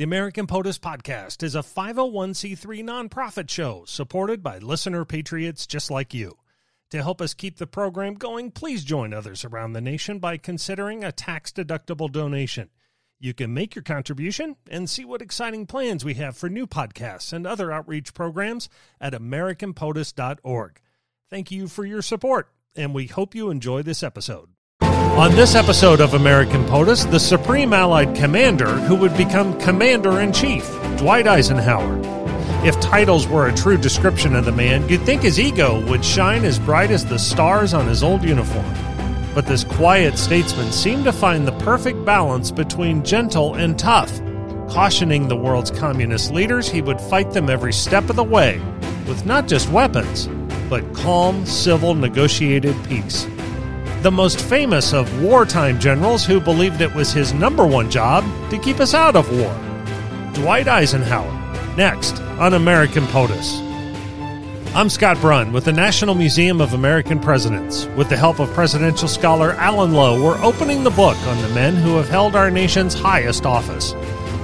The American POTUS Podcast is a 501c3 nonprofit show supported by listener patriots just like you. To help us keep the program going, please join others around the nation by considering a tax deductible donation. You can make your contribution and see what exciting plans we have for new podcasts and other outreach programs at AmericanPOTUS.org. Thank you for your support, and we hope you enjoy this episode. On this episode of American POTUS, the Supreme Allied Commander who would become Commander in Chief, Dwight Eisenhower. If titles were a true description of the man, you'd think his ego would shine as bright as the stars on his old uniform. But this quiet statesman seemed to find the perfect balance between gentle and tough, cautioning the world's communist leaders he would fight them every step of the way with not just weapons, but calm, civil, negotiated peace the most famous of wartime generals who believed it was his number one job to keep us out of war. Dwight Eisenhower, next on American POTUS. I'm Scott Brunn with the National Museum of American Presidents. With the help of presidential scholar Alan Lowe, we're opening the book on the men who have held our nation's highest office.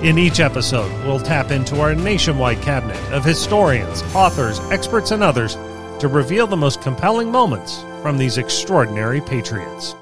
In each episode, we'll tap into our nationwide cabinet of historians, authors, experts, and others to reveal the most compelling moments from these extraordinary patriots.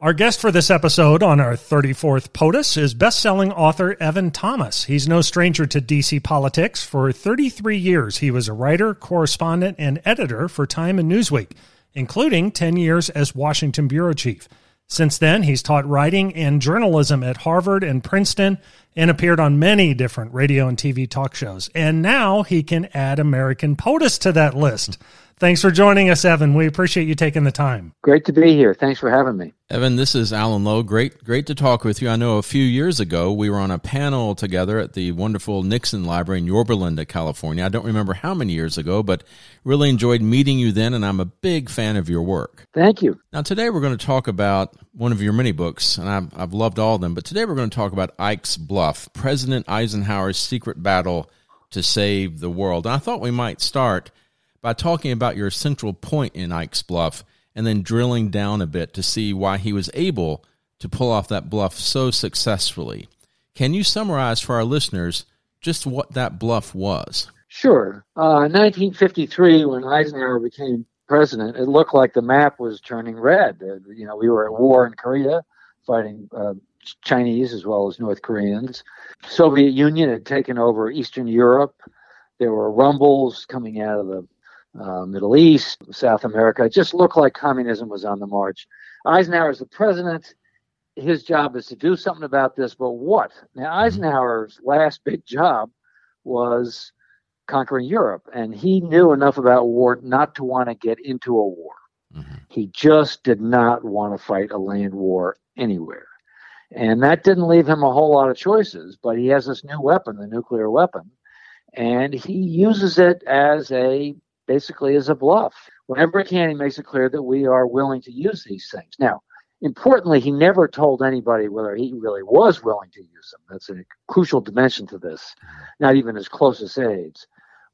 Our guest for this episode on our 34th POTUS is best-selling author Evan Thomas. He's no stranger to DC politics. For 33 years, he was a writer, correspondent, and editor for Time and Newsweek, including 10 years as Washington bureau chief. Since then, he's taught writing and journalism at Harvard and Princeton and appeared on many different radio and TV talk shows. And now he can add American POTUS to that list. Thanks for joining us, Evan. We appreciate you taking the time. Great to be here. Thanks for having me. Evan, this is Alan Lowe. Great, great to talk with you. I know a few years ago we were on a panel together at the wonderful Nixon Library in Yorba Linda, California. I don't remember how many years ago, but really enjoyed meeting you then, and I'm a big fan of your work. Thank you. Now, today we're going to talk about one of your many books, and I've, I've loved all of them, but today we're going to talk about Ike's Bluff, President Eisenhower's secret battle to save the world. And I thought we might start – by talking about your central point in Ike's bluff and then drilling down a bit to see why he was able to pull off that bluff so successfully. Can you summarize for our listeners just what that bluff was? Sure. Uh, 1953, when Eisenhower became president, it looked like the map was turning red. Uh, you know, we were at war in Korea, fighting uh, Chinese as well as North Koreans. Soviet Union had taken over Eastern Europe. There were rumbles coming out of the uh, Middle East, South America. It just looked like communism was on the march. Eisenhower is the president. His job is to do something about this, but what? Now, mm-hmm. Eisenhower's last big job was conquering Europe, and he knew enough about war not to want to get into a war. Mm-hmm. He just did not want to fight a land war anywhere. And that didn't leave him a whole lot of choices, but he has this new weapon, the nuclear weapon, and he uses it as a basically is a bluff. Whenever he can, he makes it clear that we are willing to use these things. Now, importantly, he never told anybody whether he really was willing to use them. That's a crucial dimension to this, not even his closest aides.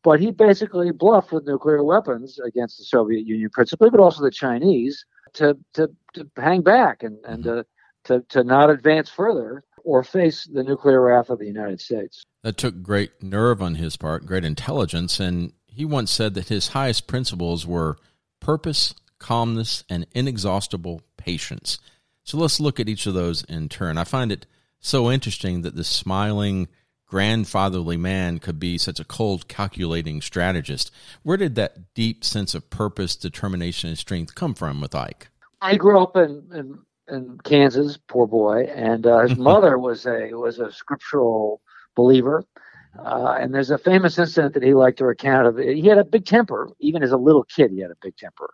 But he basically bluffed with nuclear weapons against the Soviet Union principally, but also the Chinese to, to, to hang back and, and to, to, to not advance further or face the nuclear wrath of the United States. That took great nerve on his part, great intelligence, and he once said that his highest principles were purpose, calmness, and inexhaustible patience. So let's look at each of those in turn. I find it so interesting that this smiling, grandfatherly man could be such a cold, calculating strategist. Where did that deep sense of purpose, determination, and strength come from with Ike? I grew up in, in, in Kansas, poor boy, and uh, his mother was a was a scriptural believer. Uh, and there's a famous incident that he liked to recount of. He had a big temper, even as a little kid. He had a big temper,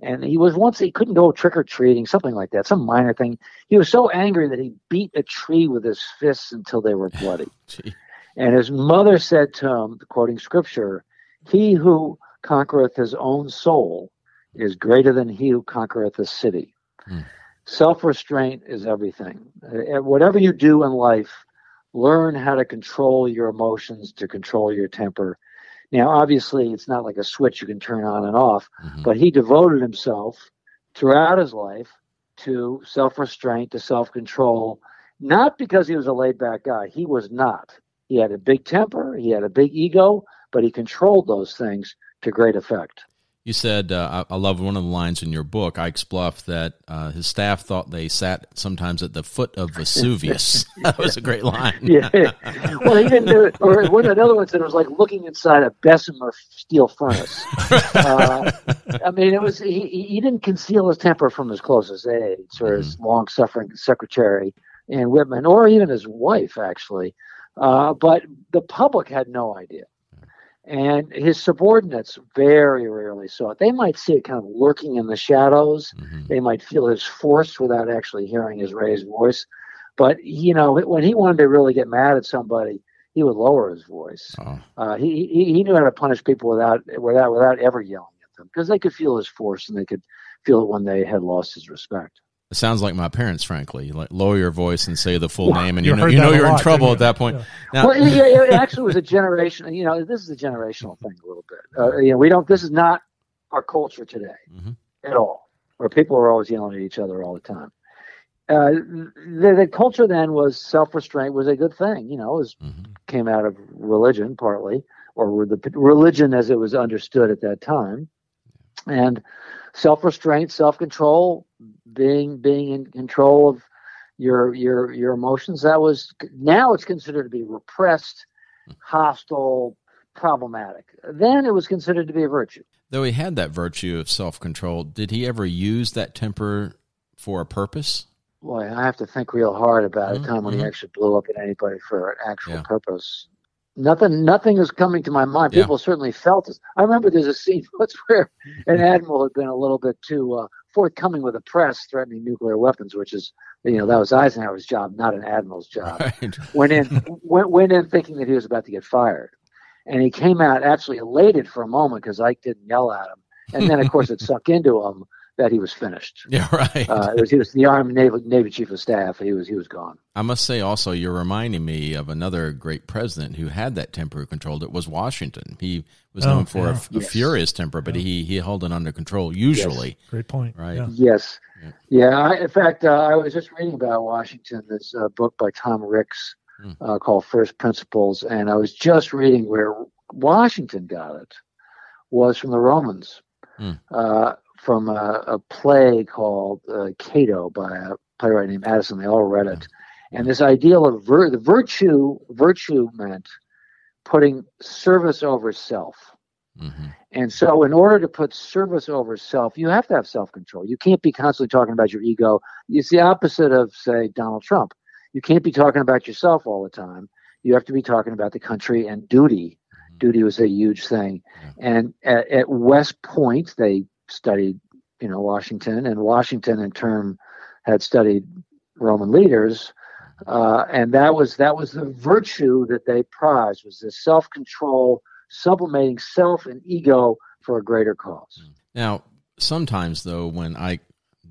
and he was once he couldn't go trick or treating, something like that, some minor thing. He was so angry that he beat a tree with his fists until they were bloody. and his mother said to him, quoting scripture, "He who conquereth his own soul is greater than he who conquereth a city." Hmm. Self restraint is everything. Uh, whatever you do in life learn how to control your emotions, to control your temper. Now, obviously, it's not like a switch you can turn on and off, mm-hmm. but he devoted himself throughout his life to self restraint, to self control, not because he was a laid back guy. He was not. He had a big temper, he had a big ego, but he controlled those things to great effect. You said, uh, I, I love one of the lines in your book, Ike's Bluff, that uh, his staff thought they sat sometimes at the foot of Vesuvius. that was a great line. yeah. Well, he didn't do it. Or one of another one said it was like looking inside a Bessemer steel furnace. uh, I mean, it was he, he didn't conceal his temper from his closest aides or his mm-hmm. long suffering secretary Ann Whitman, or even his wife, actually. Uh, but the public had no idea. And his subordinates very rarely saw it. They might see it kind of lurking in the shadows. Mm-hmm. They might feel his force without actually hearing his raised voice. But you know, when he wanted to really get mad at somebody, he would lower his voice. Oh. Uh, he, he he knew how to punish people without without without ever yelling at them because they could feel his force and they could feel it when they had lost his respect. It sounds like my parents, frankly. Like lower your voice and say the full well, name, and you know you know you're lot, in trouble at that point. Yeah. Now, well, it, it, actually was a generation. You know, this is a generational thing a little bit. Uh, you know, we don't. This is not our culture today mm-hmm. at all, where people are always yelling at each other all the time. Uh, the, the, culture then was self-restraint was a good thing. You know, it was, mm-hmm. came out of religion partly, or the religion as it was understood at that time, and self-restraint, self-control, being being in control of your your your emotions. That was now it's considered to be repressed, hostile, problematic. Then it was considered to be a virtue. Though he had that virtue of self-control, did he ever use that temper for a purpose? Boy, I have to think real hard about mm-hmm. a time when he mm-hmm. actually blew up at anybody for an actual yeah. purpose nothing nothing is coming to my mind. People yeah. certainly felt it. I remember there's a scene once where an admiral had been a little bit too uh, forthcoming with the press, threatening nuclear weapons, which is you know that was Eisenhower's job, not an admiral's job. Right. Went in went, went in thinking that he was about to get fired, and he came out absolutely elated for a moment because Ike didn't yell at him, and then of course it sunk into him that he was finished. Yeah, right. Uh, was, he was the Army Navy, Navy Chief of Staff. He was he was gone. I must say, also, you're reminding me of another great president who had that temper controlled. It was Washington. He was oh, known for yeah. a, a yes. furious temper, but yeah. he he held it under control usually. Yes. Great point. Right. Yeah. Yes. Yeah. I, in fact, uh, I was just reading about Washington. This uh, book by Tom Ricks mm. called First Principles, and I was just reading where Washington got it was from the Romans. Mm from a, a play called uh, Cato by a playwright named Addison. They all read it. And this ideal of vir- the virtue, virtue meant putting service over self. Mm-hmm. And so, in order to put service over self, you have to have self control. You can't be constantly talking about your ego. It's the opposite of, say, Donald Trump. You can't be talking about yourself all the time. You have to be talking about the country and duty. Mm-hmm. Duty was a huge thing. Yeah. And at, at West Point, they studied, you know, Washington, and Washington in turn had studied Roman leaders, uh, and that was that was the virtue that they prized was the self control, sublimating self and ego for a greater cause. Now, sometimes though, when I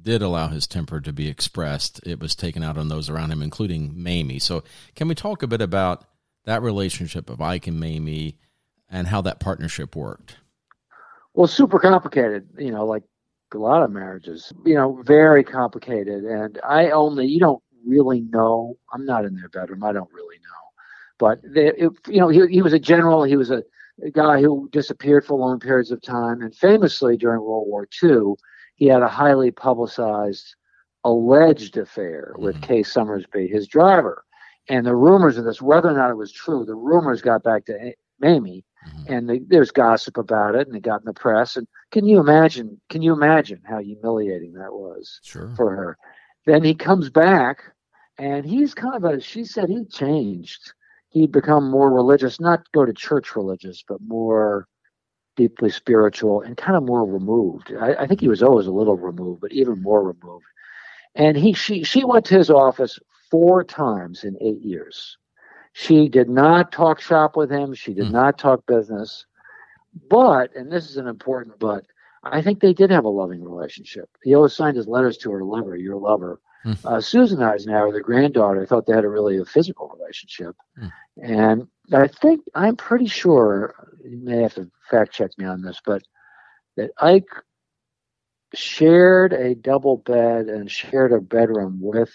did allow his temper to be expressed, it was taken out on those around him, including Mamie. So, can we talk a bit about that relationship of Ike and Mamie and how that partnership worked? Well, super complicated, you know, like a lot of marriages, you know, very complicated. And I only, you don't really know. I'm not in their bedroom. I don't really know. But, they, it, you know, he, he was a general. He was a, a guy who disappeared for long periods of time. And famously during World War II, he had a highly publicized alleged affair with mm-hmm. Kay Summersby, his driver. And the rumors of this, whether or not it was true, the rumors got back to Mamie Mm-hmm. And the, there's gossip about it, and it got in the press. And can you imagine? Can you imagine how humiliating that was sure. for her? Then he comes back, and he's kind of a. She said he changed. He'd become more religious, not go to church religious, but more deeply spiritual and kind of more removed. I, I think he was always a little removed, but even more removed. And he she she went to his office four times in eight years. She did not talk shop with him. She did mm. not talk business. But, and this is an important but, I think they did have a loving relationship. He always signed his letters to her lover, your lover. Mm. Uh, Susan Eisenhower, the granddaughter, thought they had a really a physical relationship. Mm. And I think, I'm pretty sure, you may have to fact check me on this, but that Ike shared a double bed and shared a bedroom with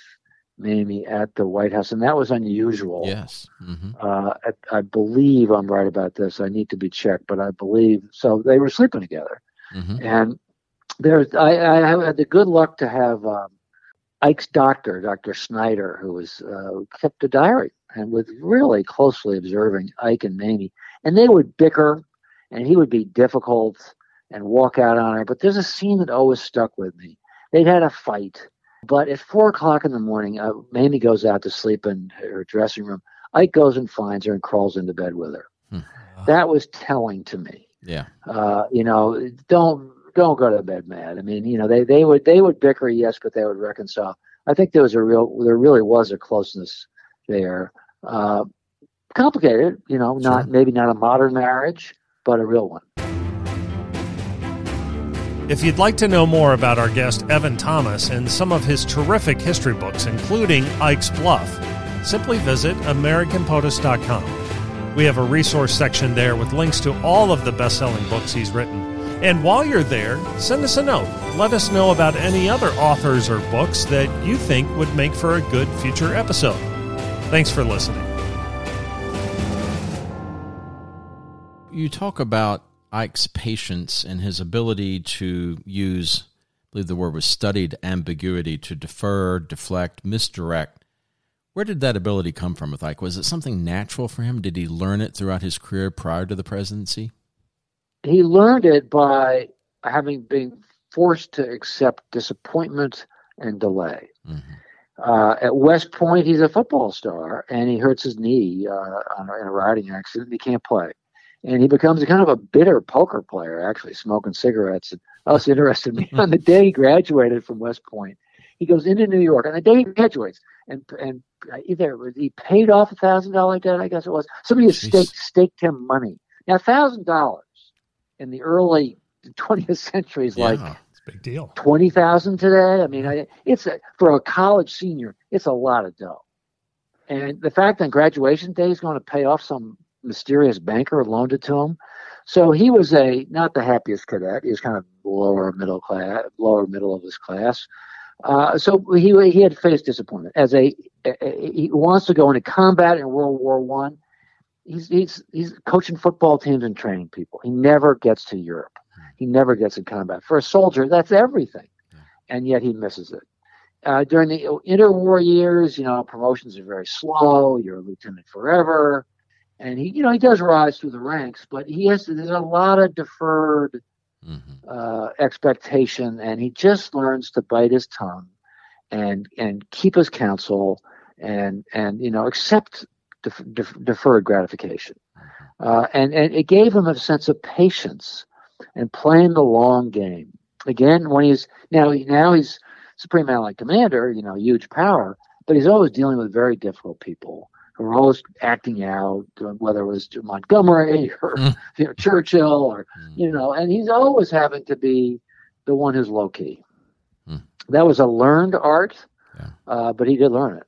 Mamie at the White House, and that was unusual. Yes. Mm-hmm. Uh, I, I, believe I'm right about this. I need to be checked, but I believe so. They were sleeping together, mm-hmm. and there's I, I, had the good luck to have um, Ike's doctor, Dr. Snyder, who was uh, kept a diary and was really closely observing Ike and Mamie, and they would bicker, and he would be difficult and walk out on her. But there's a scene that always stuck with me. They'd had a fight but at four o'clock in the morning, uh, Mamie goes out to sleep in her dressing room. Ike goes and finds her and crawls into bed with her. Hmm. That was telling to me. Yeah. Uh, you know, don't don't go to bed mad. I mean, you know, they they would they would bicker, yes, but they would reconcile. I think there was a real there really was a closeness there. Uh, complicated, you know, not sure. maybe not a modern marriage, but a real one. If you'd like to know more about our guest Evan Thomas and some of his terrific history books, including Ike's Bluff, simply visit AmericanPOTUS.com. We have a resource section there with links to all of the best selling books he's written. And while you're there, send us a note. Let us know about any other authors or books that you think would make for a good future episode. Thanks for listening. You talk about Ike's patience and his ability to use, I believe the word was studied ambiguity to defer, deflect, misdirect. Where did that ability come from with Ike? Was it something natural for him? Did he learn it throughout his career prior to the presidency? He learned it by having been forced to accept disappointment and delay. Mm-hmm. Uh, at West Point, he's a football star, and he hurts his knee uh, in a riding accident. He can't play and he becomes kind of a bitter poker player, actually smoking cigarettes. And also interested me hmm. on the day he graduated from West Point. He goes into New York on the day he graduates, and and either he paid off a thousand dollar debt, I guess it was. Somebody staked staked him money. Now thousand dollars in the early 20th century is yeah, like it's a big deal. Twenty thousand today. I mean, hmm. I, it's a, for a college senior, it's a lot of dough. And the fact that graduation day is going to pay off some mysterious banker loaned it to him. So he was a not the happiest cadet. He was kind of lower middle class, lower middle of his class. Uh, so he he had faced disappointment as a, a, he wants to go into combat in World War One. He's he's he's coaching football teams and training people. He never gets to Europe. He never gets in combat. For a soldier, that's everything, and yet he misses it. Uh, during the interwar years, you know, promotions are very slow. You're a lieutenant forever and he you know he does rise through the ranks but he has there's a lot of deferred mm-hmm. uh, expectation and he just learns to bite his tongue and and keep his counsel and and you know accept def- def- deferred gratification mm-hmm. uh, and and it gave him a sense of patience and playing the long game again when he's now now he's supreme allied commander you know huge power but he's always dealing with very difficult people were always acting out, whether it was to Montgomery or mm. you know, Churchill or mm. you know, and he's always having to be the one who's low key. Mm. That was a learned art, yeah. uh, but he did learn it.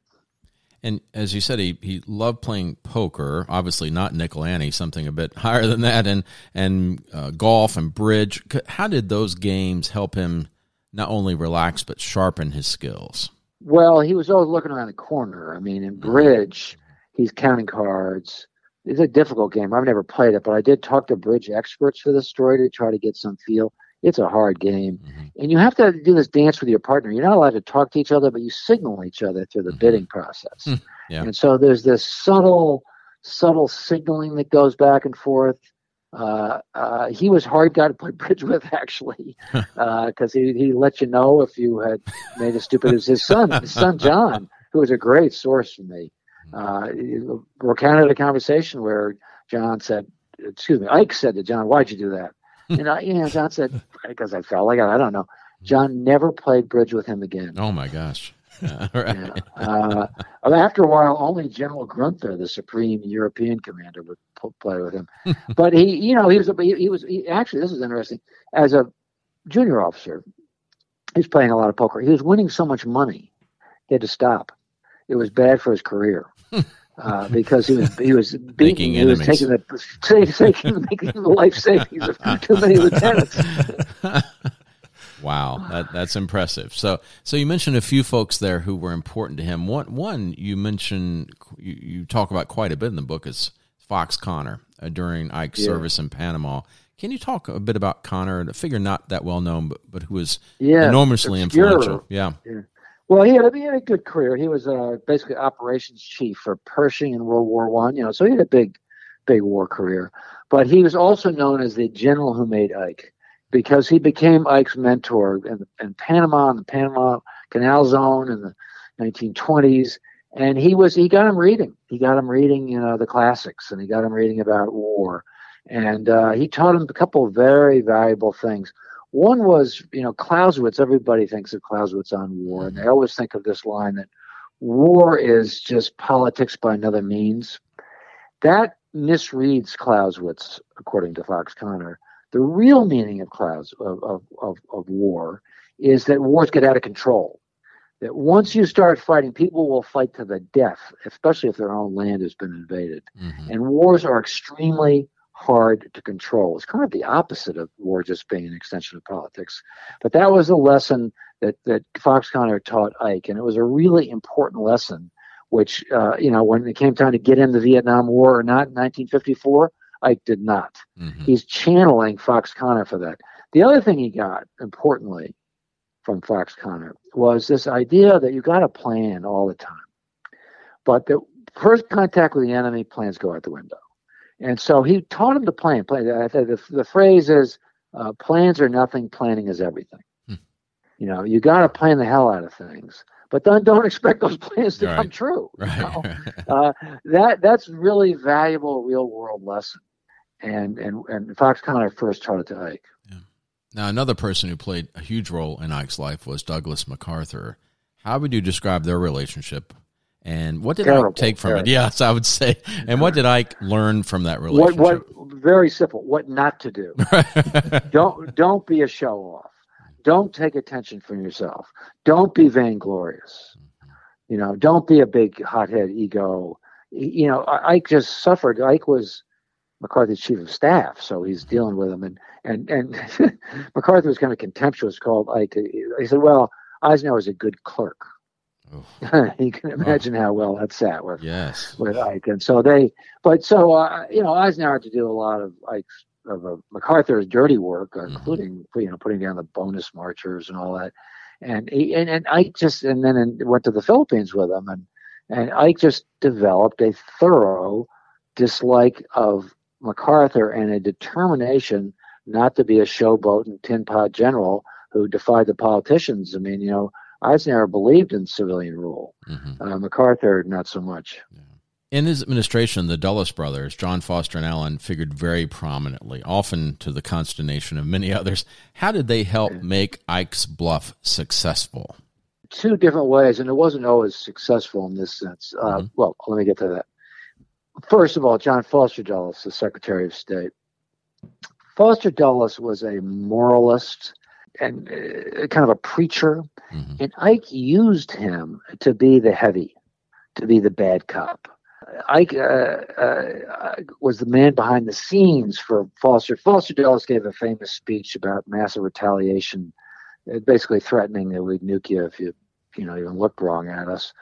And as you said, he, he loved playing poker. Obviously, not nickel ante, something a bit higher than that, and and uh, golf and bridge. How did those games help him not only relax but sharpen his skills? Well, he was always looking around the corner. I mean, in bridge, he's counting cards. It's a difficult game. I've never played it, but I did talk to bridge experts for the story to try to get some feel. It's a hard game. Mm-hmm. And you have to do this dance with your partner. You're not allowed to talk to each other, but you signal each other through the mm-hmm. bidding process. Hmm. yeah. And so there's this subtle, subtle signaling that goes back and forth. Uh, uh, he was hard guy to play bridge with, actually, because uh, he he let you know if you had made a stupid. It was his son, his son John, who was a great source for me uh, a conversation where John said, excuse me, Ike said to John, why'd you do that? and I, you know, John said, because I felt like it. I don't know. John never played bridge with him again. Oh my gosh. right. yeah. uh, after a while, only General Gruenther, the supreme European commander, would play with him. but he, you know, he was, he, he was he, actually, this is interesting. As a junior officer, he was playing a lot of poker. He was winning so much money, he had to stop. It was bad for his career uh, because he was he was beating, he was taking the taking, making the life savings of too many lieutenants. Wow, that, that's impressive. So, so you mentioned a few folks there who were important to him. One, one you mentioned, you, you talk about quite a bit in the book is Fox Conner uh, during Ike's yeah. service in Panama. Can you talk a bit about Conner, a figure not that well known, but but who was yeah, enormously obscure. influential? Yeah. yeah. Well, he had, he had a good career. He was uh, basically operations chief for Pershing in World War One. You know, so he had a big, big war career. But he was also known as the general who made Ike because he became Ike's mentor in, in Panama, in the Panama Canal Zone in the 1920s. And he was he got him reading. He got him reading, you know, the classics, and he got him reading about war. And uh, he taught him a couple of very valuable things. One was, you know, Clausewitz. Everybody thinks of Clausewitz on war, and they always think of this line that war is just politics by another means. That misreads Clausewitz, according to Fox Conner. The real meaning of Claus of, of, of, of war is that wars get out of control. That once you start fighting, people will fight to the death, especially if their own land has been invaded. Mm-hmm. And wars are extremely hard to control. It's kind of the opposite of war just being an extension of politics. But that was a lesson that, that Fox Conner taught Ike, and it was a really important lesson, which, uh, you know, when it came time to get in the Vietnam War or not in 1954, Ike did not. Mm-hmm. He's channeling Fox Conner for that. The other thing he got, importantly, from Fox Connor was this idea that you got to plan all the time. But the first contact with the enemy, plans go out the window. And so he taught him to plan. plan the, the phrase is uh, plans are nothing, planning is everything. Hmm. You know, you got to plan the hell out of things, but then don't expect those plans to right. come true. Right. You know? uh, that that's really valuable real world lesson. And and and Fox Conner first taught it to Ike. Yeah. Now another person who played a huge role in Ike's life was Douglas MacArthur. How would you describe their relationship and what did Terrible, Ike take from terrible. it? Yes, I would say. And what did Ike learn from that relationship? What, what very simple. What not to do. don't don't be a show off. Don't take attention from yourself. Don't be vainglorious. You know, don't be a big hothead ego. You know, Ike just suffered. Ike was MacArthur's chief of staff, so he's mm-hmm. dealing with him. And and and MacArthur was kind of contemptuous, called Ike. He said, "Well, Eisenhower is a good clerk." you can imagine oh. how well that sat with yes with Ike, and so they. But so uh, you know, Eisenhower had to do a lot of Ike's of uh, MacArthur's dirty work, mm-hmm. including you know putting down the bonus marchers and all that. And he, and and Ike just and then and went to the Philippines with him, and and Ike just developed a thorough dislike of MacArthur and a determination not to be a showboat and tin pot general who defied the politicians. I mean, you know, Eisenhower believed in civilian rule. Mm-hmm. Uh, MacArthur, not so much. Yeah. In his administration, the Dulles brothers, John Foster and Allen, figured very prominently, often to the consternation of many others. How did they help make Ike's bluff successful? Two different ways, and it wasn't always successful in this sense. Uh, mm-hmm. Well, let me get to that. First of all, John Foster Dulles, the Secretary of State. Foster Dulles was a moralist and uh, kind of a preacher. Mm-hmm. And Ike used him to be the heavy, to be the bad cop. Ike uh, uh, was the man behind the scenes for Foster. Foster Dulles gave a famous speech about massive retaliation, uh, basically threatening that we'd nuke you if you, you know, even looked wrong at us.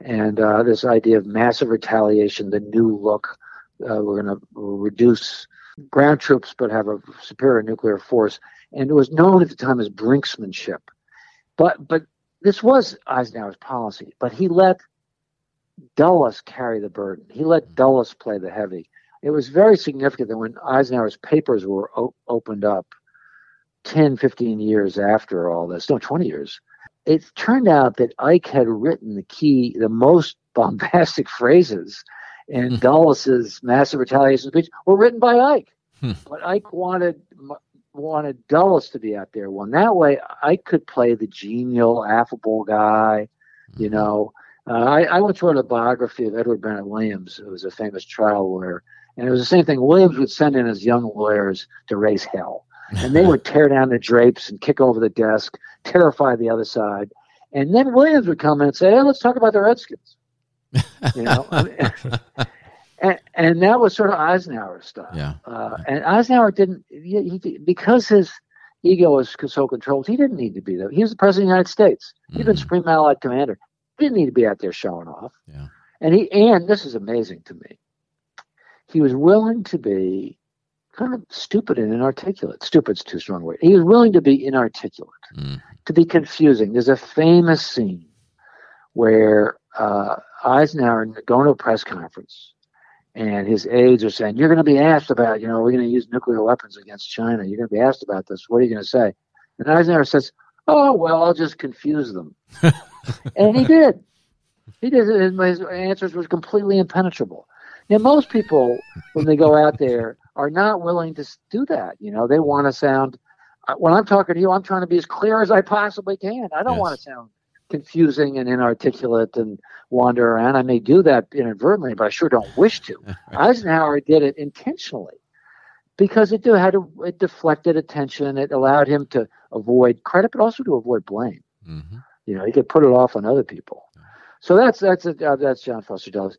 And uh, this idea of massive retaliation, the new look, uh, we're going to reduce ground troops but have a superior nuclear force and it was known at the time as brinksmanship. But but this was Eisenhower's policy, but he let Dulles carry the burden. He let Dulles play the heavy. It was very significant that when Eisenhower's papers were o- opened up 10, 15 years after all this, no, 20 years, it turned out that Ike had written the key, the most bombastic phrases in hmm. Dulles's massive retaliation speech were written by Ike. Hmm. But Ike wanted wanted Dulles to be out there. One that way, I could play the genial, affable guy. You mm-hmm. know, uh, I, I once wrote a biography of Edward Bennett Williams, who was a famous trial lawyer, and it was the same thing. Williams would send in his young lawyers to raise hell, and they would tear down the drapes and kick over the desk, terrify the other side, and then Williams would come in and say, "Hey, let's talk about the Redskins." You know. and, and that was sort of Eisenhower stuff. Yeah. Uh, and Eisenhower didn't he, he, because his ego was so controlled. He didn't need to be there. He was the president of the United States. He'd been Mhm. Supreme Allied Commander. He didn't need to be out there showing off. Yeah. And he and this is amazing to me. He was willing to be kind of stupid and inarticulate. Stupid's too strong a word. He was willing to be inarticulate, Mm. to be confusing. There's a famous scene where uh, Eisenhower going to a press conference, and his aides are saying, "You're going to be asked about, you know, we're going to use nuclear weapons against China. You're going to be asked about this. What are you going to say?" And Eisenhower says, "Oh well, I'll just confuse them," and he did. He did. His, his answers were completely impenetrable. Now, most people, when they go out there, are not willing to do that. You know, they want to sound. uh, When I'm talking to you, I'm trying to be as clear as I possibly can. I don't Yes. want to sound confusing and inarticulate and wander around. I may do that inadvertently, but I sure don't wish to. Eisenhower did it intentionally because it had a, it deflected attention. It allowed him to avoid credit, but also to avoid blame. Mhm. You know, he could put it off on other people. So that's that's a, uh, that's John Foster Dulles.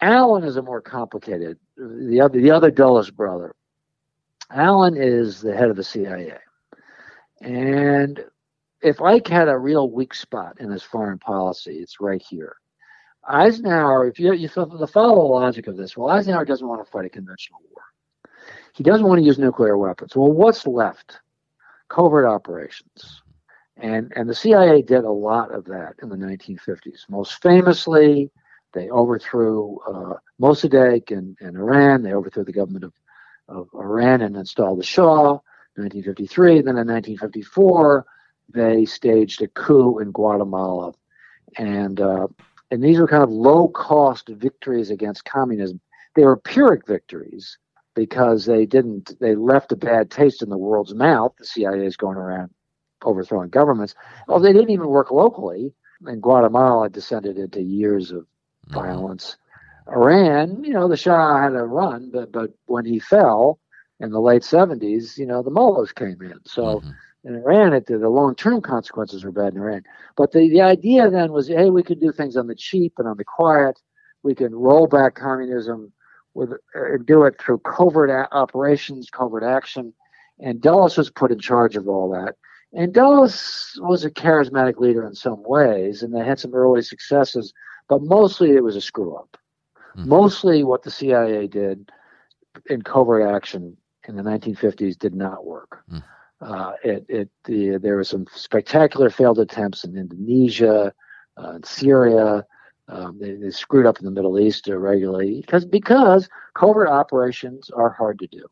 Allen is a more complicated. The other the other Dulles brother. Allen is the head of the CIA, and if Ike had a real weak spot in his foreign policy, it's right here. Eisenhower, if you you feel the follow logic of this, well, Eisenhower doesn't want to fight a conventional war. He doesn't want to use nuclear weapons. Well, what's left? Covert operations. And and the CIA did a lot of that in the 1950s. Most famously, they overthrew uh, Mossadegh in, in Iran. They overthrew the government of, of Iran and installed the Shah. in 1953. Then in 1954, they staged a coup in Guatemala, and uh, and these were kind of low cost victories against communism. They were Pyrrhic victories because they didn't they left a bad taste in the world's mouth. The CIA is going around overthrowing governments. Well, they didn't even work locally. And Guatemala descended into years of Mhm. violence. Iran, you know, the Shah had a run, but but when he fell in the late seventies, you know, the mullahs came in. So Mhm. In Iran, it, the long term consequences were bad in Iran. But the, the idea then was, hey, we could do things on the cheap and on the quiet. We can roll back communism with uh, do it through covert a- operations, covert action. And Dulles was put in charge of all that. And Dulles was a charismatic leader in some ways, and they had some early successes, but mostly it was a screw up. Mhm. Mostly what the CIA did in covert action in the 1950s did not work. Mm. Uh, it, it, the, there were some spectacular failed attempts in Indonesia, uh, in Syria. Um, they, they screwed up in the Middle East regularly because because covert operations are hard to do.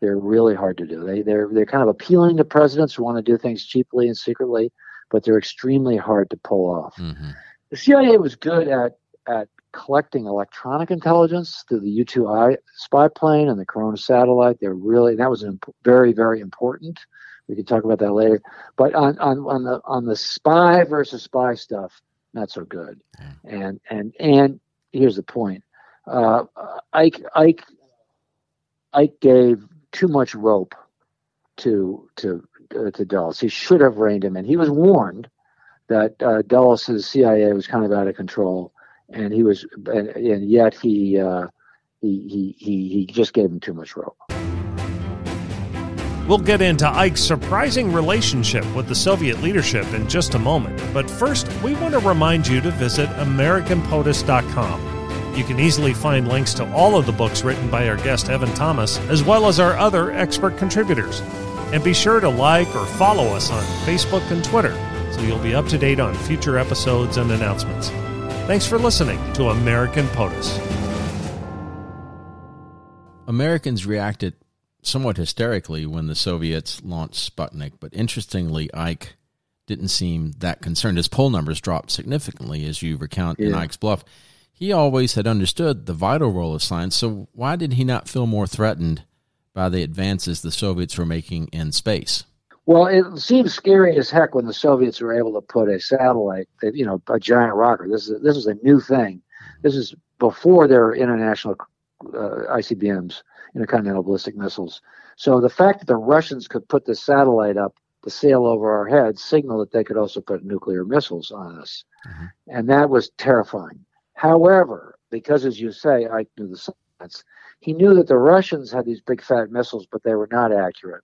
They're really hard to do. They they're they're kind of appealing to presidents who want to do things cheaply and secretly, but they're extremely hard to pull off Mhm. the CIA was good at at collecting electronic intelligence through the U-2I spy plane and the Corona satellite. They're really that was imp- very very important. We can talk about that later. But on on on the on the spy versus spy stuff, not so good. And and and here's the point: uh, Ike Ike Ike gave too much rope to to uh, to Dulles. He should have reined him in. He was warned that uh, Dulles' CIA was kind of out of control, and he was, and, and yet he, uh, he he he he just gave him too much rope. We'll get into Ike's surprising relationship with the Soviet leadership in just a moment, but first, we want to remind you to visit AmericanPOTUS.com. You can easily find links to all of the books written by our guest Evan Thomas, as well as our other expert contributors. And be sure to like or follow us on Facebook and Twitter so you'll be up to date on future episodes and announcements. Thanks for listening to American POTUS. Americans reacted somewhat hysterically when the Soviets launched Sputnik, but interestingly, Ike didn't seem that concerned. His poll numbers dropped significantly, as you recount in Ike's Bluff. He always had understood the vital role of science, so why did he not feel more threatened by the advances the Soviets were making in space? Well, it seems scary as heck when the Soviets were able to put a satellite, you know, a giant rocket. This is this is a new thing. This is before their international uh, ICBMs, intercontinental ballistic missiles. So the fact that the Russians could put the satellite up to sail over our heads signaled that they could also put nuclear missiles on us, Mhm. and that was terrifying. However, because as you say, I knew the science. He knew that the Russians had these big fat missiles, but they were not accurate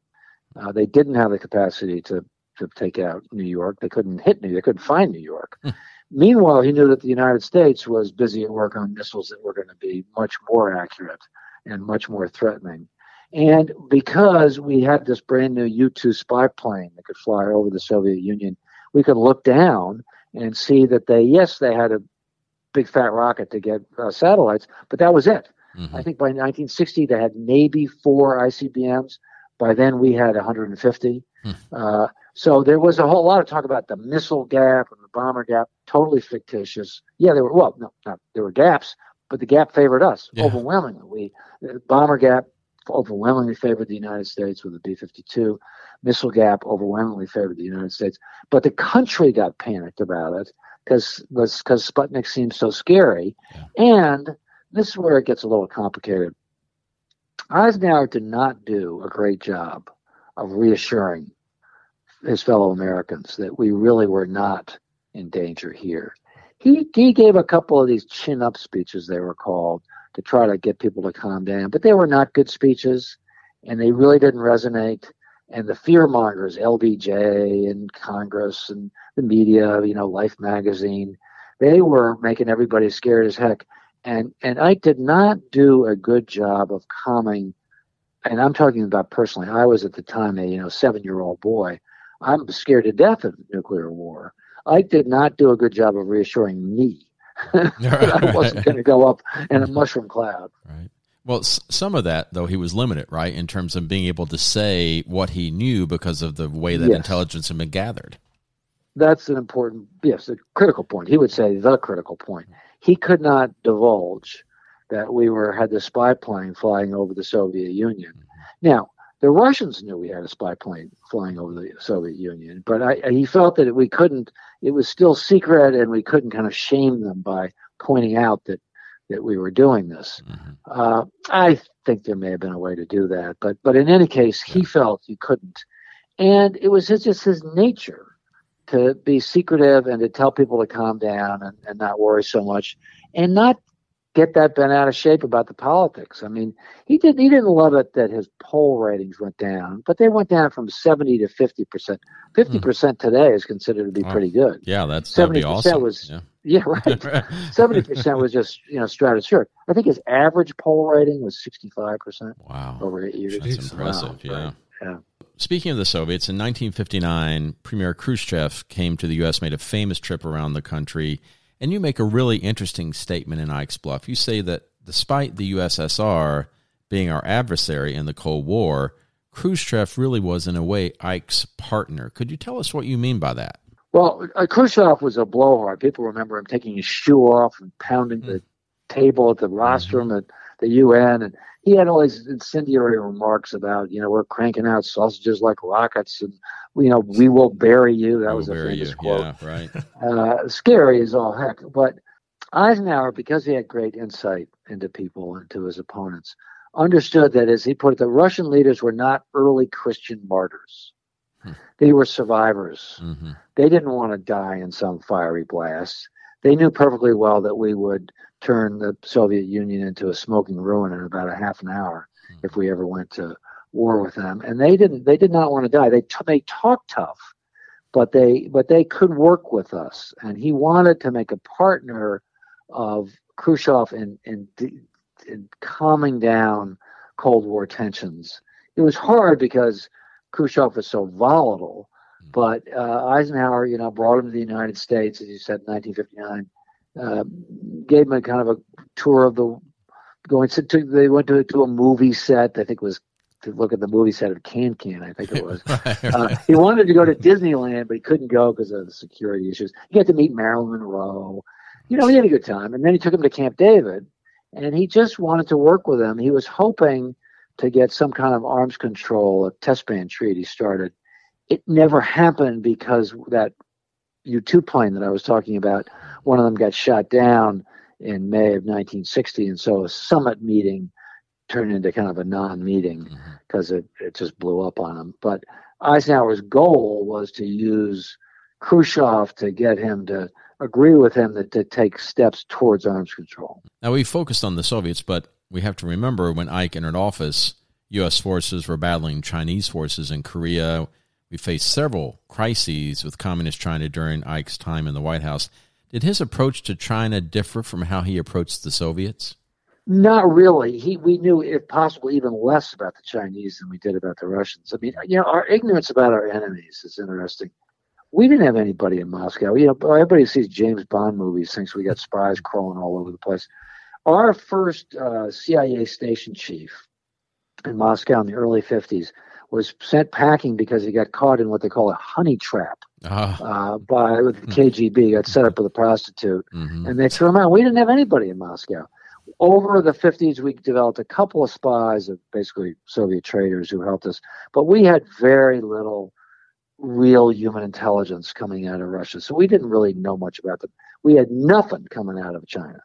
Uh, they didn't have the capacity to to take out New York. They couldn't hit New. York. They couldn't find New York. Hmm. Meanwhile, he knew that the United States was busy at work on missiles that were going to be much more accurate and much more threatening. And because we had this brand new U 2 spy plane that could fly over the Soviet Union, we could look down and see that they, yes, they had a big fat rocket to get uh, satellites, but that was it. Mm-hmm. I think by 1960 they had maybe four ICBMs. By then we had 150. Hmm. Uh, so there was a whole lot of talk about the missile gap and the bomber gap, totally fictitious. Yeah, there were well, no, not there were gaps, but the gap favored us Yeah. overwhelmingly. We the bomber gap overwhelmingly favored the United States with the B-52. Missile gap overwhelmingly favored the United States, but the country got panicked about it because because Sputnik seemed so scary, and this is where it gets a little complicated. Eisenhower did not do a great job of reassuring his fellow Americans that we really were not in danger here. He he gave a couple of these chin up speeches they were called to try to get people to calm down, but they were not good speeches and they really didn't resonate. And the fear mongers, LBJ and Congress and the media, you know, Life magazine, they were making everybody scared as heck. And and Ike did not do a good job of calming and I'm talking about personally, I was at the time a you know seven year old boy. I'm scared to death of nuclear war. Ike did not do a good job of reassuring me that I wasn't going to go up in a mushroom cloud. Right. Well, s- some of that though he was limited, right, in terms of being able to say what he knew because of the way that Yes. intelligence had been gathered. That's an important, yes, a critical point. He would say the critical point. He could not divulge that we were had the spy plane flying over the Soviet Union. Mm-hmm. Now, the Russians knew we had a spy plane flying over the Soviet Union, but I, he felt that we couldn't. It was still secret, and we couldn't kind of shame them by pointing out that that we were doing this. Mhm. Uh, I think there may have been a way to do that, but but in any case, he felt he couldn't, and it was his, just his nature to be secretive and to tell people to calm down and, and not worry so much, and not get that bent out of shape about the politics. I mean, he didn't he didn't love it that his poll ratings went down, but they went down from seventy to fifty percent. Fifty hmm. percent today is considered to be pretty good. Yeah, that's 70% awesome. was- yeah. Yeah, right. Seventy percent was just you know stratospheric. I think his average poll rating was sixty five percent wow. over eight years. That's impressive. Wow, yeah. right. Yeah. Speaking of the Soviets, in 1959, Premier Khrushchev came to the U.S., made a famous trip around the country, and you make a really interesting statement in Ike's Bluff. You say that despite the USSR being our adversary in the Cold War, Khrushchev really was, in a way, Ike's partner. Could you tell us what you mean by that? Well, uh, Khrushchev was a blowhard. People remember him taking his shoe off and pounding the table at the rostrum at the UN, and he had all these incendiary remarks about, you know, we're cranking out sausages like rockets, and you know, we will bury you. That was a famous you. quote. Yeah, right. uh, scary as all heck. But Eisenhower, because he had great insight into people and to his opponents, understood that, as he put it, the Russian leaders were not early Christian martyrs. Hmm. They were survivors. hmm They didn't want to die in some fiery blast. They knew perfectly well that we would turn the Soviet Union into a smoking ruin in about a half an hour hmm. if we ever went to war with them. And they didn't. They did not want to die. They t- they talked tough, but they but they could work with us. And he wanted to make a partner of Khrushchev in in, in calming down Cold War tensions. It was hard because Khrushchev was so volatile. But uh, Eisenhower, you know, brought him to the United States, as you said, in 1959. Uh, gave him a kind of a tour of the going to. to they went to to a movie set. I think it was to look at the movie set of Can Can. I think it was. Uh, he wanted to go to Disneyland, but he couldn't go because of the security issues. He got to meet Marilyn Monroe. You know, he had a good time. And then he took him to Camp David, and he just wanted to work with him. He was hoping to get some kind of arms control, a test ban treaty started. It never happened because that U 2 plane that I was talking about, one of them got shot down in May of 1960. And so a summit meeting turned into kind of a non meeting because mm-hmm. it, it just blew up on him. But Eisenhower's goal was to use Khrushchev to get him to agree with him that to take steps towards arms control. Now we focused on the Soviets, but we have to remember when Ike entered office, U.S. forces were battling Chinese forces in Korea. We faced several crises with Communist China during Ike's time in the White House. Did his approach to China differ from how he approached the Soviets? Not really. He we knew, if possible, even less about the Chinese than we did about the Russians. I mean, you know, our ignorance about our enemies is interesting. We didn't have anybody in Moscow. You know, everybody sees James Bond movies, thinks we got spies crawling all over the place. Our first uh, CIA station chief in Moscow in the early 50s was sent packing because he got caught in what they call a honey trap uh, uh, by with the KGB. Got set up with a prostitute, mm-hmm. and they threw him out. We didn't have anybody in Moscow. Over the 50s, we developed a couple of spies of basically Soviet traitors who helped us, but we had very little real human intelligence coming out of Russia. So we didn't really know much about them. We had nothing coming out of China.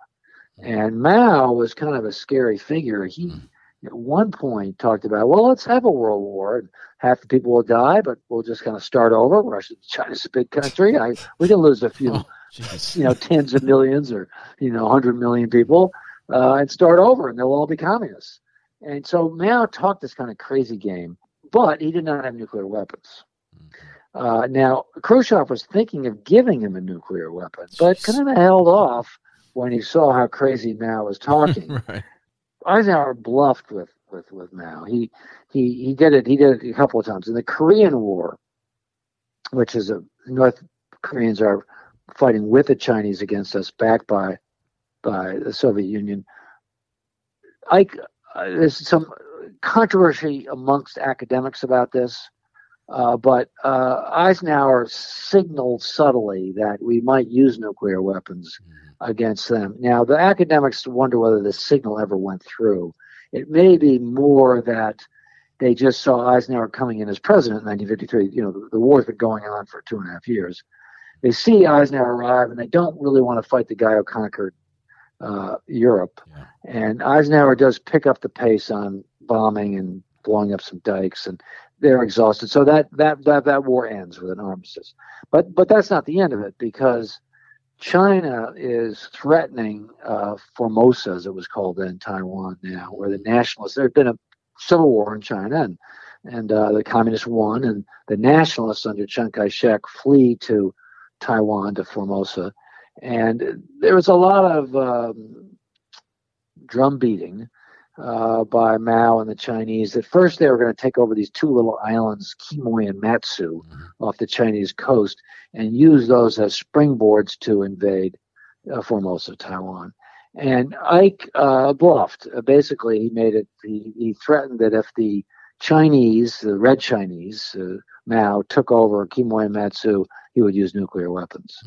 Mm-hmm. And Mao was kind of a scary figure. He mm at one point talked about, well, let's have a world war and half the people will die, but we'll just kind of start over. Russia, China's a big country. I, we can lose a few, oh, you know, tens of millions or, you know, 100 million people uh, and start over and they'll all be communists. And so Mao talked this kind of crazy game, but he did not have nuclear weapons. Mm-hmm. Uh, now, Khrushchev was thinking of giving him a nuclear weapon, but kind of held off when he saw how crazy Mao was talking. right. Eisenhower bluffed with with with Mao. He he he did it. He did it a couple of times in the Korean War, which is a North Koreans are fighting with the Chinese against us, backed by by the Soviet Union. I uh, there's some controversy amongst academics about this, uh, but uh, Eisenhower signaled subtly that we might use nuclear weapons. Mm-hmm against them. Now, the academics wonder whether the signal ever went through. It may be more that they just saw Eisenhower coming in as president in 1953. You know, the, the war's been going on for two and a half years. They see Eisenhower arrive, and they don't really want to fight the guy who conquered uh, Europe. Yeah. And Eisenhower does pick up the pace on bombing and blowing up some dikes, and they're exhausted. So that that that that war ends with an armistice. But but that's not the end of it because China is threatening uh, Formosa, as it was called then, Taiwan now, where the nationalists, there had been a civil war in China, and, and uh, the communists won, and the nationalists under Chiang Kai shek flee to Taiwan, to Formosa. And there was a lot of um, drum beating uh, by Mao and the Chinese. that first, they were going to take over these two little islands, Quemoy and Matsu, mm-hmm. off the Chinese coast, and use those as springboards to invade uh, Formosa, Taiwan. And Ike uh, bluffed. Uh, basically, he made it. He, he, threatened that if the Chinese, the Red Chinese, uh, Mao took over Quemoy and Matsu, he would use nuclear weapons.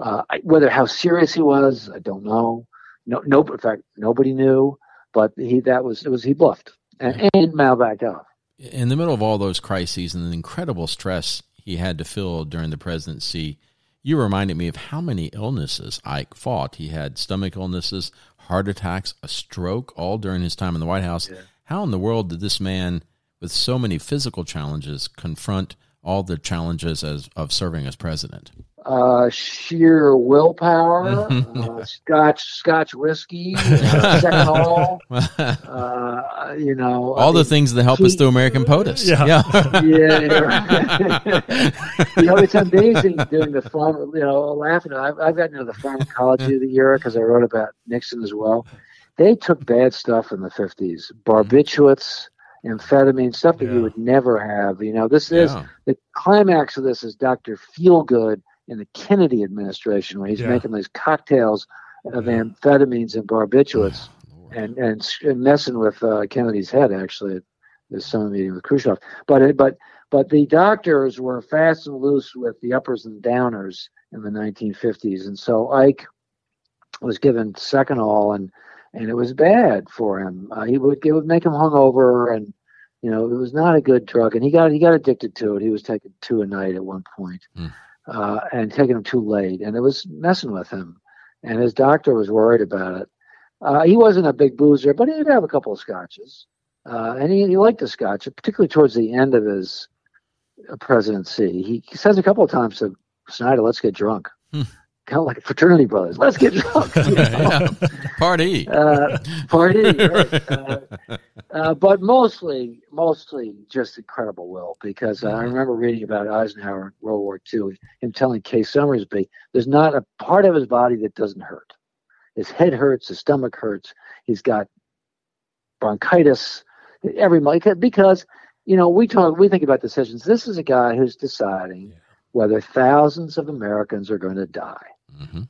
Mm-hmm. whether how serious he was, I don't know. No, no. In fact, nobody knew but he that was it was he bluffed and, and off. In the middle of all those crises and the incredible stress he had to feel during the presidency, you reminded me of how many illnesses Ike fought. He had stomach illnesses, heart attacks, a stroke, all during his time in the White House. Yeah. How in the world did this man, with so many physical challenges, confront all the challenges as, of serving as president? Uh, sheer willpower, uh, Scotch Scotch whiskey, uh, Seconal, uh, you know, all I the mean, things that help he, us through American POTUS. Yeah, yeah. yeah you know, it's amazing doing the farm. You know, laughing. I've, I've gotten into the pharmacology of the era because I wrote about Nixon as well. They took bad stuff in the fifties, barbiturates amphetamine, stuff that yeah. you would never have. You know, this is the climax of this is Dr. Feelgood in the Kennedy administration where he's yeah. making these cocktails of yeah. amphetamines and barbiturates oh, and, and, and messing with uh, Kennedy's head actually at this summit meeting with Khrushchev. But but but the doctors were fast and loose with the uppers and downers in the 1950s, and so Ike was given Seconal and and it was bad for him. Uh, he would it would make him hungover and you know it was not a good drug, and he got he got addicted to it. He was taking two a night at one point. Mm uh, and taking him too late, and it was messing with him. And his doctor was worried about it. Uh, he wasn't a big boozer, but he'd have a couple of scotches, uh, and he, he, liked the scotch, particularly towards the end of his presidency. He, he says a couple of times to Snyder, "Let's get drunk." Kind of like fraternity brothers. Let's get drunk. You know? yeah. Party. uh, party, right? uh, uh, but mostly, mostly just incredible will. Because uh, I remember reading about Eisenhower in World War II, him telling Kay Summersby, "There's not a part of his body that doesn't hurt. His head hurts, his stomach hurts, he's got bronchitis, every month. because." You know, we talk, we think about decisions. This is a guy who's deciding Yeah. whether thousands of Americans are going to die. Hmm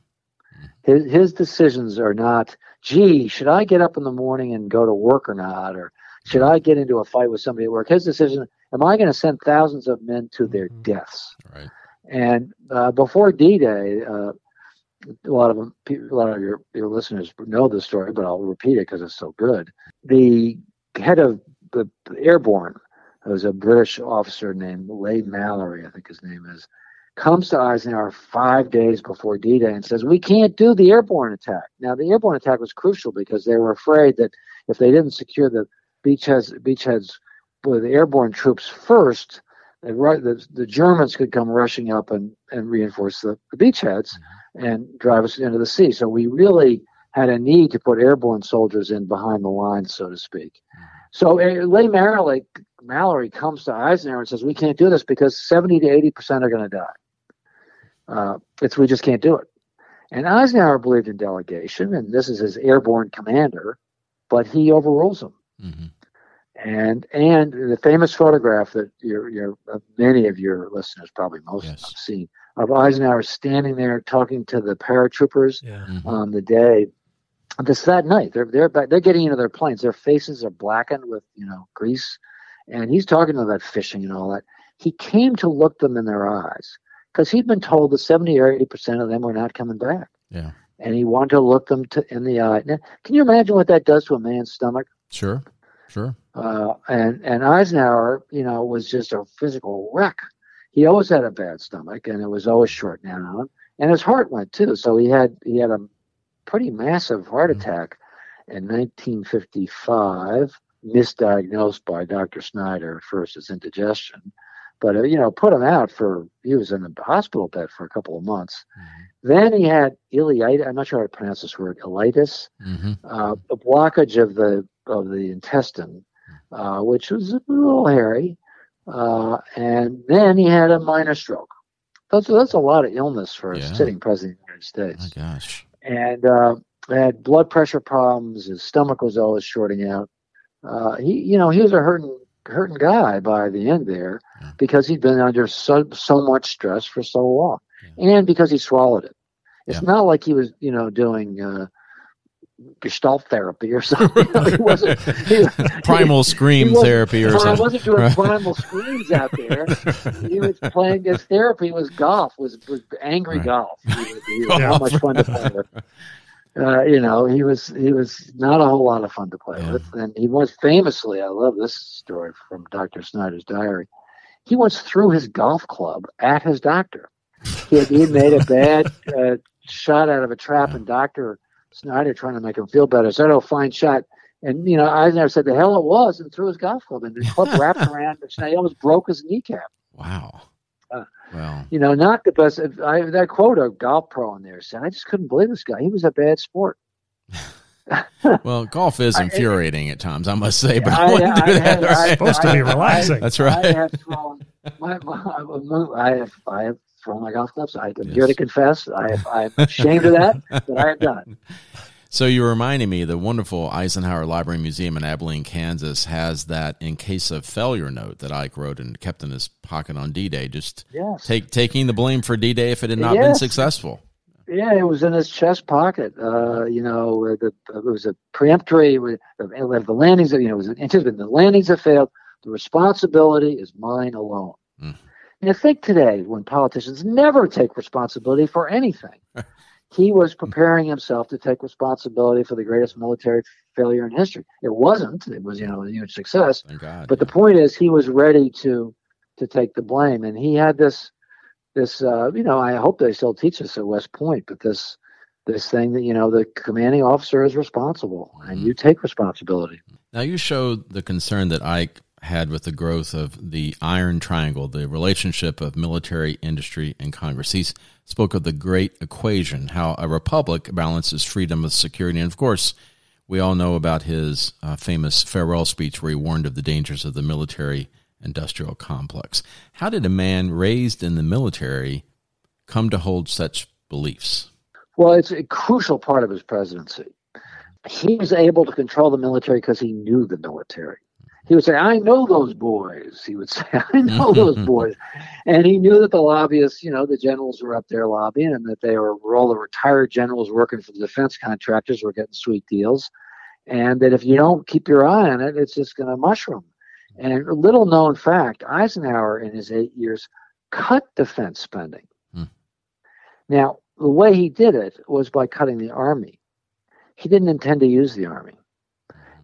His, his decisions are not, gee, should I get up in the morning and go to work or not? Or should I get into a fight with somebody at work? His decision, am I going to send thousands of men to their deaths? Right. And uh, before D-Day, uh, a lot of them, a lot of your, your listeners know this story, but I'll repeat it because it's so good. The head of the airborne, who was a British officer named Leigh Mallory, I think his name is, comes to Eisenhower five days before D-Day and says, "We can't do the airborne attack." Now, the airborne attack was crucial because they were afraid that if they didn't secure the beachheads, beachheads with the airborne troops first, the, the, the Germans could come rushing up and, and reinforce the, the beachheads and drive us into the sea. So we really had a need to put airborne soldiers in behind the lines, so to speak. So uh, Leigh Mallory, Mallory comes to Eisenhower and says, "We can't do this because 70 to 80 percent are going to die. Uh, it's we just can't do it." And Eisenhower believed in delegation, and this is his airborne commander, but he overrules him. hmm And and the famous photograph that your your uh, many of your listeners, probably most Yes. have seen, of Eisenhower standing there talking to the paratroopers Yeah. Mhm. on the day. This that night, they're they're back, they're getting into their planes. Their faces are blackened with you know grease, and he's talking about fishing and all that. He came to look them in their eyes because he'd been told that seventy or eighty percent of them were not coming back, Yeah. and he wanted to look them to, in the eye. Now, can you imagine what that does to a man's stomach? Sure. Sure. Uh, and and Eisenhower, you know, was just a physical wreck. He always had a bad stomach, and it was always short down on him. And his heart went too. So he had he had a pretty massive heart Mhm. attack in 1955, misdiagnosed by Dr. Snyder first as indigestion, but uh, you know, put him out for he was in the hospital bed for a couple of months. Then he had ileitis. I'm not sure how to pronounce this word. Ileitis hmm uh, a blockage of the of the intestine, uh, which was a little hairy, uh, and then he had a minor stroke. That's that's a lot of illness for a Yeah. sitting president of the United States My gosh. And uh, had blood pressure problems. His stomach was always shorting out. Uh, he, you know, he was a hurting hurting guy by the end there Yeah. because he'd been under so so much stress for so long, and because he swallowed it. It's Yeah. not like he was, you know, doing. Uh, Gestalt therapy or something. he wasn't. He, Primal scream he therapy or something. I wasn't doing Right. primal screams out there. He was playing his therapy was golf, was, was angry Right. golf. He was, he was not much fun to play with. Uh, you know, he was he was not a whole lot of fun to play Yeah. with, and he was famously. I love this story from Doctor Snyder's diary. He once threw his golf club at his doctor. He had, he made a bad uh, shot out of a trap, and Doctor Snyder, trying to make him feel better, said, "Oh, fine shot." And you know, Eisenhower said, "The hell it was," and threw his golf club, and the club wrapped around. And he almost broke his kneecap. Wow. Well, You know, not the best. I, that quote a golf pro in there said, "I just couldn't believe this guy. He was a bad sport." well, golf is I- infuriating at times, I must say, but I, I- wouldn't do I- that. I- right? supposed to be I- relaxing. That's I right. have thrown my, my, I have I have thrown my golf clubs. I am Yes. here to confess. I have, I'm ashamed of that, but I have done it. So you're reminding me the wonderful Eisenhower Library Museum in Abilene, Kansas has that in case of failure note that Ike wrote and kept in his pocket on D-Day, just Yes. take taking the blame for D-Day if it had not been successful. Yeah, it was in his chest pocket. Uh, you know, the, it was a preemptory. with- The, the landings, you know, it was anticipated. The landings have failed. The responsibility is mine alone. Mm. And I think today, when politicians never take responsibility for anything, he was preparing himself to take responsibility for the greatest military failure in history. It wasn't. It was, you know, a huge success. God. But the point is, he was ready to to take the blame, and he had this this uh, you know I hope they still teach this at West Point, but this this thing that you know the commanding officer is responsible, and Mhm. you take responsibility. Now you showed the concern that Ike had with the growth of the Iron Triangle, the relationship of military, industry, and Congress. He spoke of the great equation, how a republic balances freedom with security. And of course, we all know about his uh, famous farewell speech where he warned of the dangers of the military industrial complex. How did a man raised in the military come to hold such beliefs? Well, it's a crucial part of his presidency. He was able to control the military because he knew the military. He would say, I know those boys. He would say, I know those boys. And he knew that the lobbyists, you know, the generals were up there lobbying and that they were, all the retired generals working for the defense contractors were getting sweet deals. And that if you don't keep your eye on it, it's just going to mushroom. And a little known fact Eisenhower, in his eight years, cut defense spending. Hmm. Now, the way he did it was by cutting the army. He didn't intend to use the army.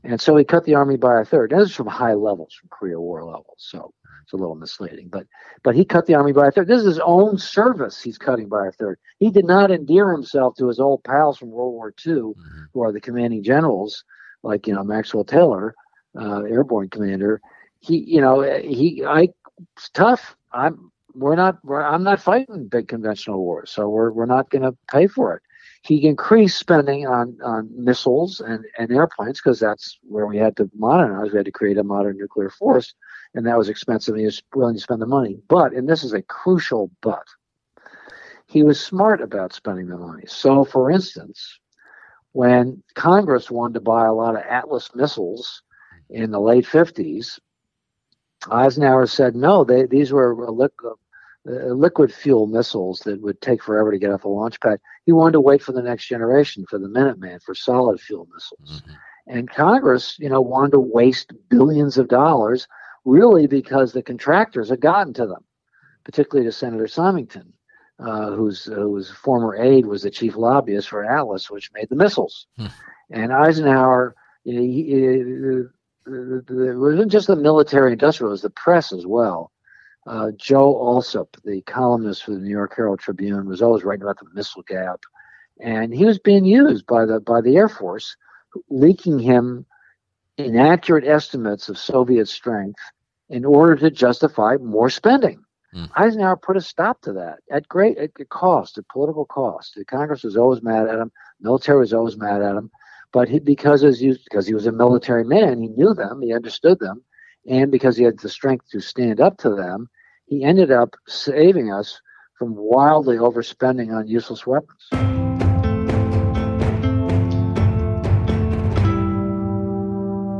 And so he cut the army by a third. Now, this is from high levels, from Korea War levels. So it's a little misleading. But but he cut the army by a third. This is his own service he's cutting by a third. He did not endear himself to his old pals from World War II, mm-hmm. who are the commanding generals, like you know Maxwell Taylor, uh, airborne commander he, you know, he, I, it's tough. I'm, we're not, we're, I'm not fighting big conventional wars, so we're, we're not going to pay for it. He increased spending on, on missiles and, and airplanes because that's where we had to modernize. We had to create a modern nuclear force, and that was expensive. And he was willing to spend the money. But, and this is a crucial but, he was smart about spending the money. So, for instance, when Congress wanted to buy a lot of Atlas missiles in the late 50s, Eisenhower said no. They, these were uh, liquid fuel missiles that would take forever to get off the launch pad. He wanted to wait for the next generation, for the Minuteman, for solid fuel missiles. Mm-hmm. And Congress, you know, wanted to waste billions of dollars, really because the contractors had gotten to them, particularly to Senator Symington, uh, whose whose former aide was the chief lobbyist for Atlas, which made the missiles. Hmm. And Eisenhower, you know, he, it wasn't just the military industrial, it was the press as well. Uh, Joe Alsop, the columnist for the New York Herald Tribune, was always writing about the missile gap, and he was being used by the by the Air Force, leaking him inaccurate estimates of Soviet strength in order to justify more spending. Mm. Eisenhower put a stop to that at great at cost, at political cost. The Congress was always mad at him. Military was always mad at him. But he, because as you, because he was a military man, he knew them, he understood them, and because he had the strength to stand up to them, he ended up saving us from wildly overspending on useless weapons.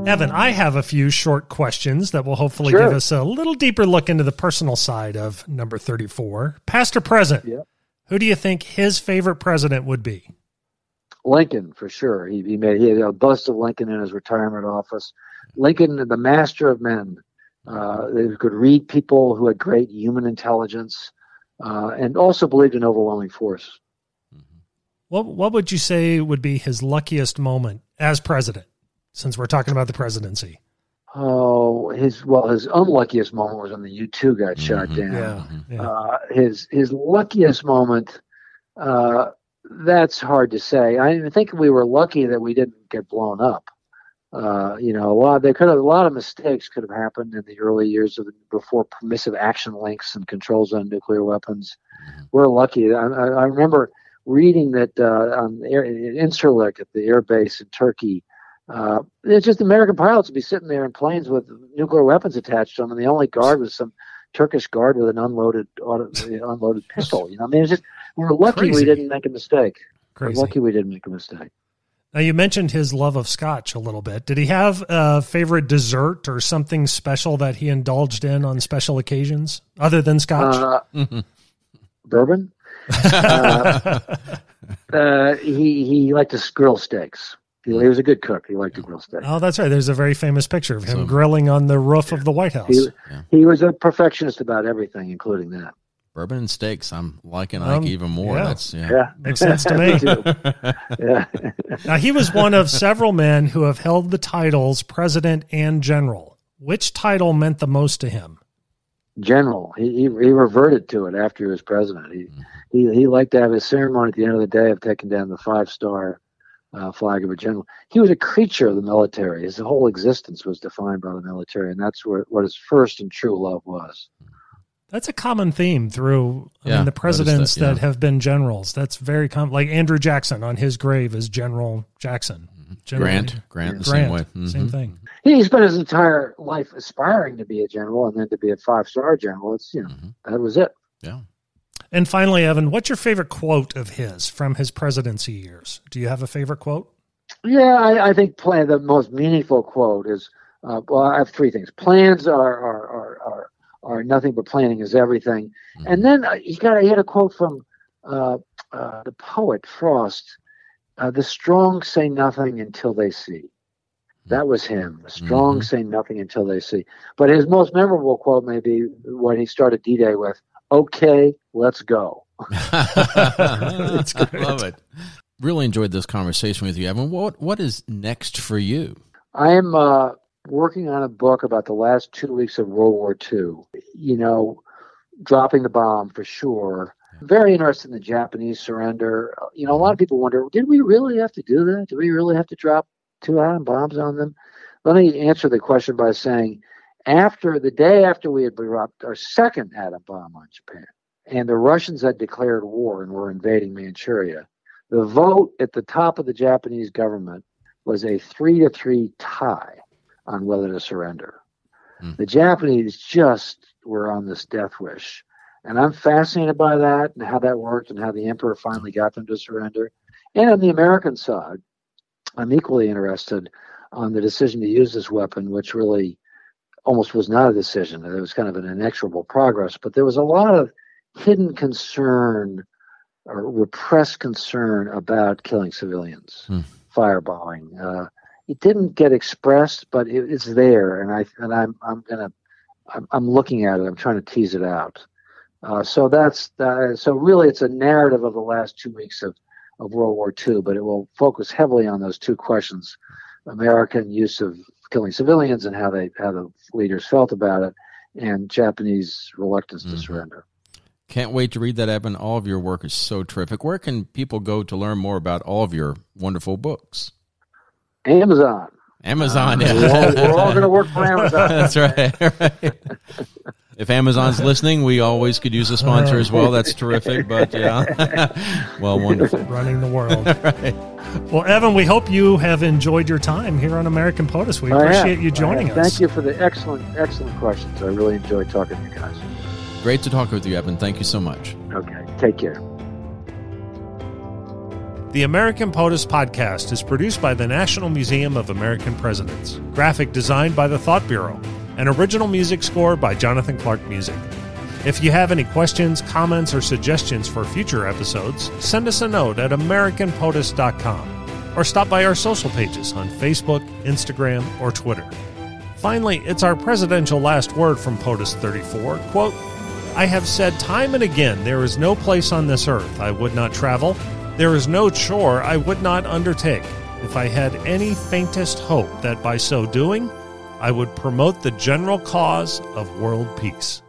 Evan, I have a few short questions that will hopefully sure. give us a little deeper look into the personal side of number 34. Past or present, who do you think his favorite president would be? Lincoln for sure. He, he made he had a bust of Lincoln in his retirement office. Lincoln, the master of men, uh, they could read people who had great human intelligence, uh, and also believed in overwhelming force. Mm-hmm. What what would you say would be his luckiest moment as president? Since we're talking about the presidency. Oh, his well, his unluckiest moment was when the U two got mm-hmm. shot down. Yeah, yeah. Uh, his his luckiest moment. Uh, that's hard to say. I think we were lucky that we didn't get blown up. Uh, you know, a lot there could have, a lot of mistakes could have happened in the early years of before permissive action links and controls on nuclear weapons. Mm-hmm. We're lucky. I, I remember reading that uh, on air, in Incirlik at the air base in Turkey. Uh, it's just American pilots would be sitting there in planes with nuclear weapons attached to them, and the only guard was some Turkish guard with an unloaded auto, unloaded pistol. You know, I mean, it's just we're lucky Crazy. we didn't make a mistake. Crazy. We're lucky we didn't make a mistake. Now you mentioned his love of scotch a little bit. Did he have a favorite dessert or something special that he indulged in on special occasions other than scotch? Uh, bourbon. uh, uh, he he liked to grill steaks. He, he, was a good cook. He liked to grill steaks. Oh, that's right. There's a very famous picture of him so, grilling on the roof of the White House. He, yeah. he was a perfectionist about everything, including that. Bourbon and steaks. I'm liking um, Ike even more. Yeah. That's yeah. yeah. makes sense to me. yeah. now he was one of several men who have held the titles president and general. Which title meant the most to him? General. He he, he reverted to it after he was president. He, mm-hmm. he he liked to have his ceremony at the end of the day of taking down the five star uh, flag of a general. He was a creature of the military. His whole existence was defined by the military, and that's where, what his first and true love was. That's a common theme through I yeah, mean, the presidents that, yeah. that, have been generals. That's very common. Like Andrew Jackson on his grave is General Jackson. Mm-hmm. General, Grant, Grant, the Grant, same way. Mm-hmm. Same thing. He spent his entire life aspiring to be a general and then to be a five star general. It's, you know, mm-hmm. that was it. Yeah. And finally, Evan, what's your favorite quote of his from his presidency years? Do you have a favorite quote? Yeah, I, I think plan, the most meaningful quote is uh, well, I have three things. Plans are are are are nothing but planning is everything. Mm-hmm. And then uh, he got he had a quote from uh, uh, the poet Frost. Uh, the strong say nothing until they see. That was him. The strong mm-hmm. say nothing until they see. But his most memorable quote may be when he started D Day with, okay, let's go. I love it. Really enjoyed this conversation with you, Evan. What What is next for you? I am uh, working on a book about the last two weeks of World War II. You know, dropping the bomb for sure. Very interested in the Japanese surrender. You know, a lot of people wonder, did we really have to do that? Did we really have to drop two atom bombs on them? Let me answer the question by saying, after the day after we had dropped our second atom bomb on Japan, and the Russians had declared war and were invading Manchuria, the vote at the top of the Japanese government was a three to three tie on whether to surrender. Mm. The Japanese just were on this death wish. And I'm fascinated by that and how that worked and how the emperor finally got them to surrender. And on the American side, I'm equally interested on the decision to use this weapon, which really almost was not a decision. It was kind of an inexorable progress, but there was a lot of hidden concern or repressed concern about killing civilians, hmm. fireballing. Uh, it didn't get expressed, but it, it's there, and I and I'm I'm gonna I'm, I'm looking at it. I'm trying to tease it out. Uh, so that's uh, so really it's a narrative of the last two weeks of of World War II, but it will focus heavily on those two questions: American use of killing civilians and how they how the leaders felt about it, and Japanese reluctance mm-hmm. to surrender. Can't wait to read that, Evan. All of your work is so terrific. Where can people go to learn more about all of your wonderful books? Amazon. Amazon. Yeah. We're all, all going to work for Amazon. That's right. right. If Amazon's listening, we always could use a sponsor as well. That's terrific. But yeah, well, wonderful. Running the world. right. Well, Evan, we hope you have enjoyed your time here on American POTUS. We appreciate you joining us. Thank you for the excellent, excellent questions. I really enjoyed talking to you guys. Great to talk with you, Evan. Thank you so much. Okay. Take care. The American POTUS podcast is produced by the National Museum of American Presidents, graphic designed by the Thought Bureau, and original music score by Jonathan Clark Music. If you have any questions, comments, or suggestions for future episodes, send us a note at AmericanPOTUS.com or stop by our social pages on Facebook, Instagram, or Twitter. Finally, it's our presidential last word from POTUS 34. Quote, I have said time and again, there is no place on this earth I would not travel there is no chore I would not undertake if I had any faintest hope that by so doing I would promote the general cause of world peace.